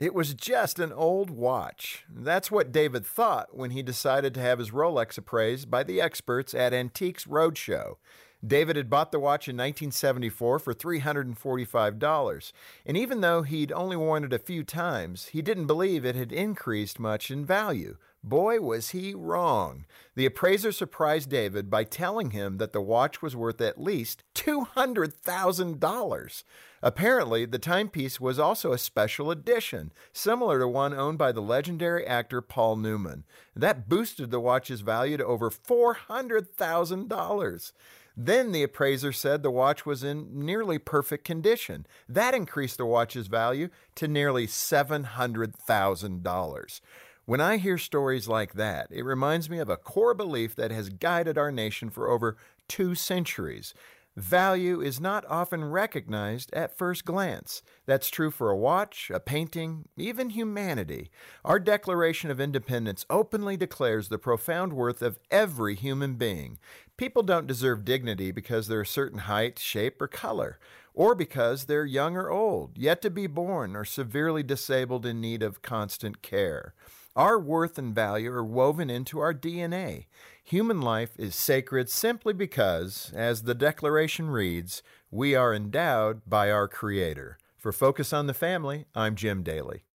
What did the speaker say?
It was just an old watch. That's what David thought when he decided to have his Rolex appraised by the experts at Antiques Roadshow. David had bought the watch in 1974 for $345, and even though he'd only worn it a few times, he didn't believe it had increased much in value. Boy, was he wrong. The appraiser surprised David by telling him that the watch was worth at least $200,000. Apparently, the timepiece was also a special edition, similar to one owned by the legendary actor Paul Newman. That boosted the watch's value to over $400,000. Then the appraiser said the watch was in nearly perfect condition. That increased the watch's value to nearly $700,000. When I hear stories like that, it reminds me of a core belief that has guided our nation for over two centuries. Value is not often recognized at first glance. That's true for a watch, a painting, even humanity. Our Declaration of Independence openly declares the profound worth of every human being. People don't deserve dignity because they're a certain height, shape, or color, or because they're young or old, yet to be born, or severely disabled in need of constant care. Our worth and value are woven into our DNA. Human life is sacred simply because, as the Declaration reads, we are endowed by our Creator. For Focus on the Family, I'm Jim Daly.